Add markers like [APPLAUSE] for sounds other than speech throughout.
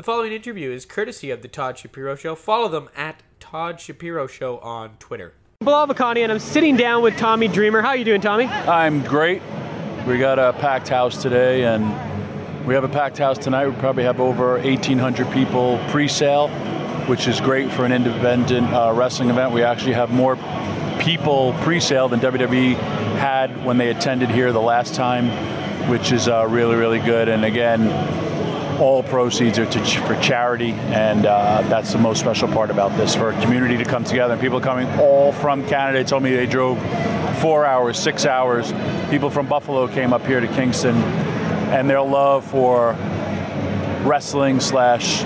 The following interview is courtesy of the Todd Shapiro Show. Follow them at Todd Shapiro Show on Twitter. Bilal Vakani, and I'm sitting down with Tommy Dreamer. How are you doing, Tommy? I'm great. We got a packed house today, and we have a packed house tonight. We probably have over 1,800 people pre-sale, which is great for an independent uh, wrestling event. We actually have more people pre-sale than WWE had when they attended here the last time, which is uh, really, really good. And again, all proceeds are to, for charity, and uh, that's the most special part about this for a community to come together. And people coming all from Canada. Told me they drove four hours, six hours. People from Buffalo came up here to Kingston, and their love for wrestling slash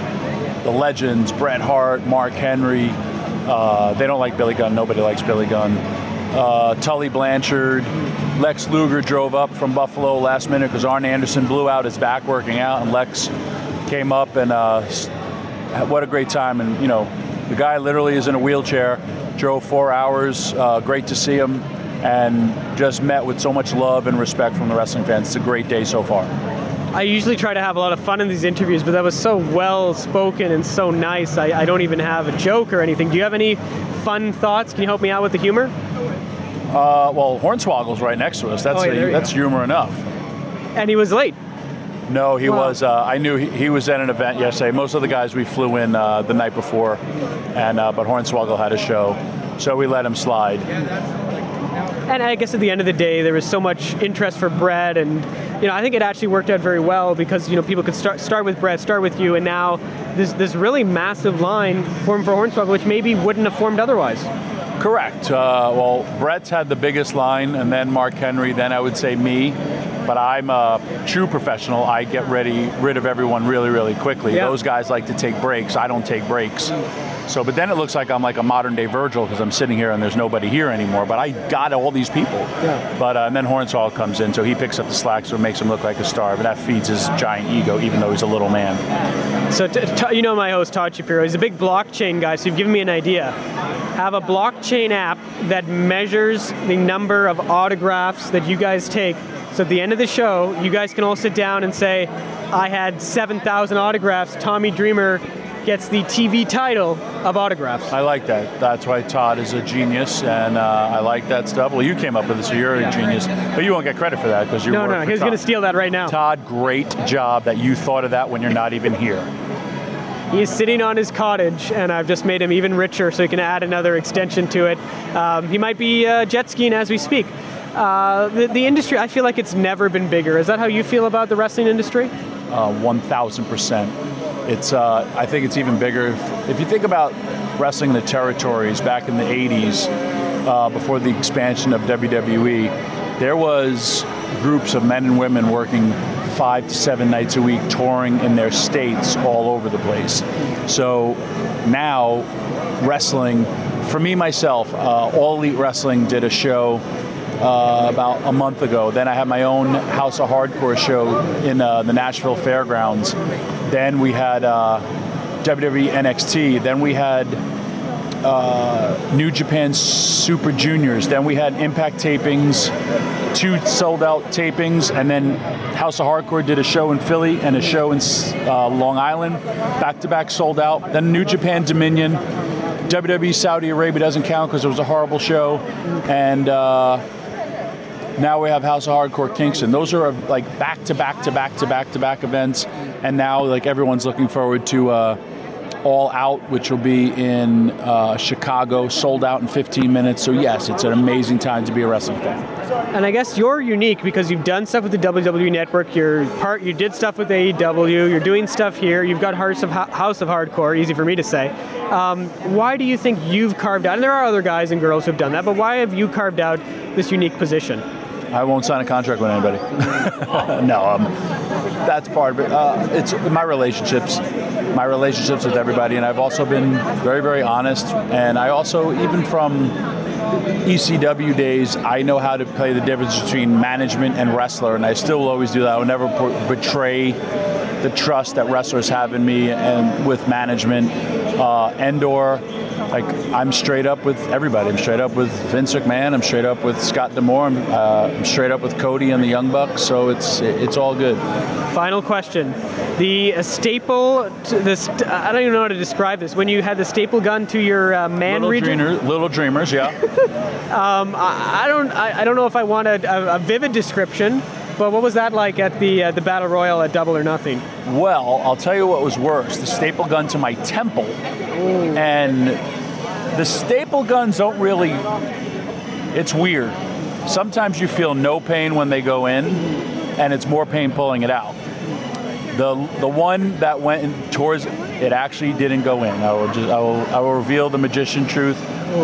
the legends, Bret Hart, Mark Henry. Uh, they don't like Billy Gunn. Nobody likes Billy Gunn. Uh, Tully Blanchard, Lex Luger drove up from Buffalo last minute because Arn Anderson blew out his back working out, and Lex came up and uh, what a great time. And you know, the guy literally is in a wheelchair, drove four hours. Uh, great to see him, and just met with so much love and respect from the wrestling fans. It's a great day so far. I usually try to have a lot of fun in these interviews, but that was so well spoken and so nice. I, I don't even have a joke or anything. Do you have any fun thoughts? Can you help me out with the humor? Uh, well, Hornswoggle's right next to us. That's Oh, yeah, a, that's go. humor enough. And he was late. No, he Wow. was. Uh, I knew he, he was at an event yesterday. Most of the guys we flew in uh, the night before, and uh, but Hornswoggle had a show, so we let him slide. And I guess at the end of the day, there was so much interest for Bret, and you know, I think it actually worked out very well because you know people could start start with Bret, start with you, and now this this really massive line formed for Hornswoggle, which maybe wouldn't have formed otherwise. Correct. Uh, well, Bret's had the biggest line, and then Mark Henry. Then I would say me, but I'm a true professional. I get ready rid of everyone really, really quickly. Yeah. Those guys like to take breaks. I don't take breaks. So, but then it looks like I'm like a modern day Virgil because I'm sitting here and there's nobody here anymore. But I got all these people. Yeah. But uh, and then Hornswoggle comes in, so he picks up the slack, so it makes him look like a star. But that feeds his giant ego, even though he's a little man. So t- t- you know my host Todd Shapiro. He's a big blockchain guy, so you've given me an idea. Have a blockchain app that measures the number of autographs that you guys take. So at the end of the show, you guys can all sit down and say, "I had 7,000 autographs. Tommy Dreamer gets the TV title of autographs." I like that. That's why Todd is a genius, and uh, I like that stuff. Well, you came up with it, so you're a genius. But you won't get credit for that because you're no, no, he's going to steal that right now. Todd, great job that you thought of that when you're not even here. He's sitting on his cottage, and I've just made him even richer so he can add another extension to it. Um, he might be uh, jet skiing as we speak. Uh, the, the industry, I feel like it's never been bigger. Is that how you feel about the wrestling industry? Uh, 1,000%. It's, uh, I think it's even bigger. If, if you think about wrestling in the territories back in the 80s, uh, before the expansion of WWE, there was groups of men and women working five to seven nights a week, touring in their states all over the place. So now, wrestling, for me myself, uh, All Elite Wrestling did a show uh, about a month ago. Then I had my own House of Hardcore show in uh, the Nashville Fairgrounds. Then we had uh, WWE NXT. Then we had uh, New Japan Super Juniors. Then we had Impact tapings, two sold out tapings, and then House of Hardcore did a show in Philly and a show in uh, Long Island, back to back sold out. Then New Japan Dominion. WWE Saudi Arabia doesn't count because it was a horrible show, and uh, now we have House of Hardcore Kingston. Those are like back to back to back to back to back events, and now like everyone's looking forward to uh, All Out, which will be in uh, Chicago, sold out in 15 minutes. So yes, it's an amazing time to be a wrestling fan. And I guess you're unique because you've done stuff with the WWE Network. You're part. You did stuff with AEW. You're doing stuff here. You've got House of House of Hardcore. Easy for me to say. Um, why do you think you've carved out? And there are other guys and girls who've done that, but why have you carved out this unique position? I won't sign a contract with anybody. [LAUGHS] no, um, that's part of it. Uh, it's my relationships, my relationships with everybody, and I've also been very, very honest. And I also, even from ECW days, I know how to play the difference between management and wrestler, and I still will always do that. I will never betray the trust that wrestlers have in me and with management. Uh, and/or like I'm straight up with everybody. I'm straight up with Vince McMahon. I'm straight up with Scott D'Amore. I'm, uh, I'm straight up with Cody and the Young Bucks. So it's it's all good. Final question: the staple, st- I don't even know how to describe this. When you had the staple gun to your uh, man Little, region, dreamer, little dreamers, yeah. [LAUGHS] I, I don't, I, I don't know if I want a, a, a vivid description, but what was that like at the uh, the battle royal at Double or Nothing? Well, I'll tell you what was worse the staple gun to my temple. And the staple guns don't really, it's weird. Sometimes you feel no pain when they go in, and it's more pain pulling it out. The, the one that went in towards it actually didn't go in. I will just I will, I will reveal the magician truth.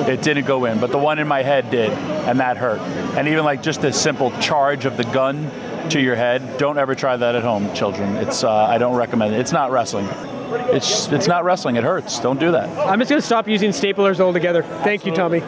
It didn't go in, but the one in my head did, and that hurt. And even like just a simple charge of the gun to your head, don't ever try that at home, children. It's uh, I don't recommend it. It's not wrestling. It's it's not wrestling. It hurts. Don't do that. I'm just to stop using staplers altogether. Thank you, Tommy.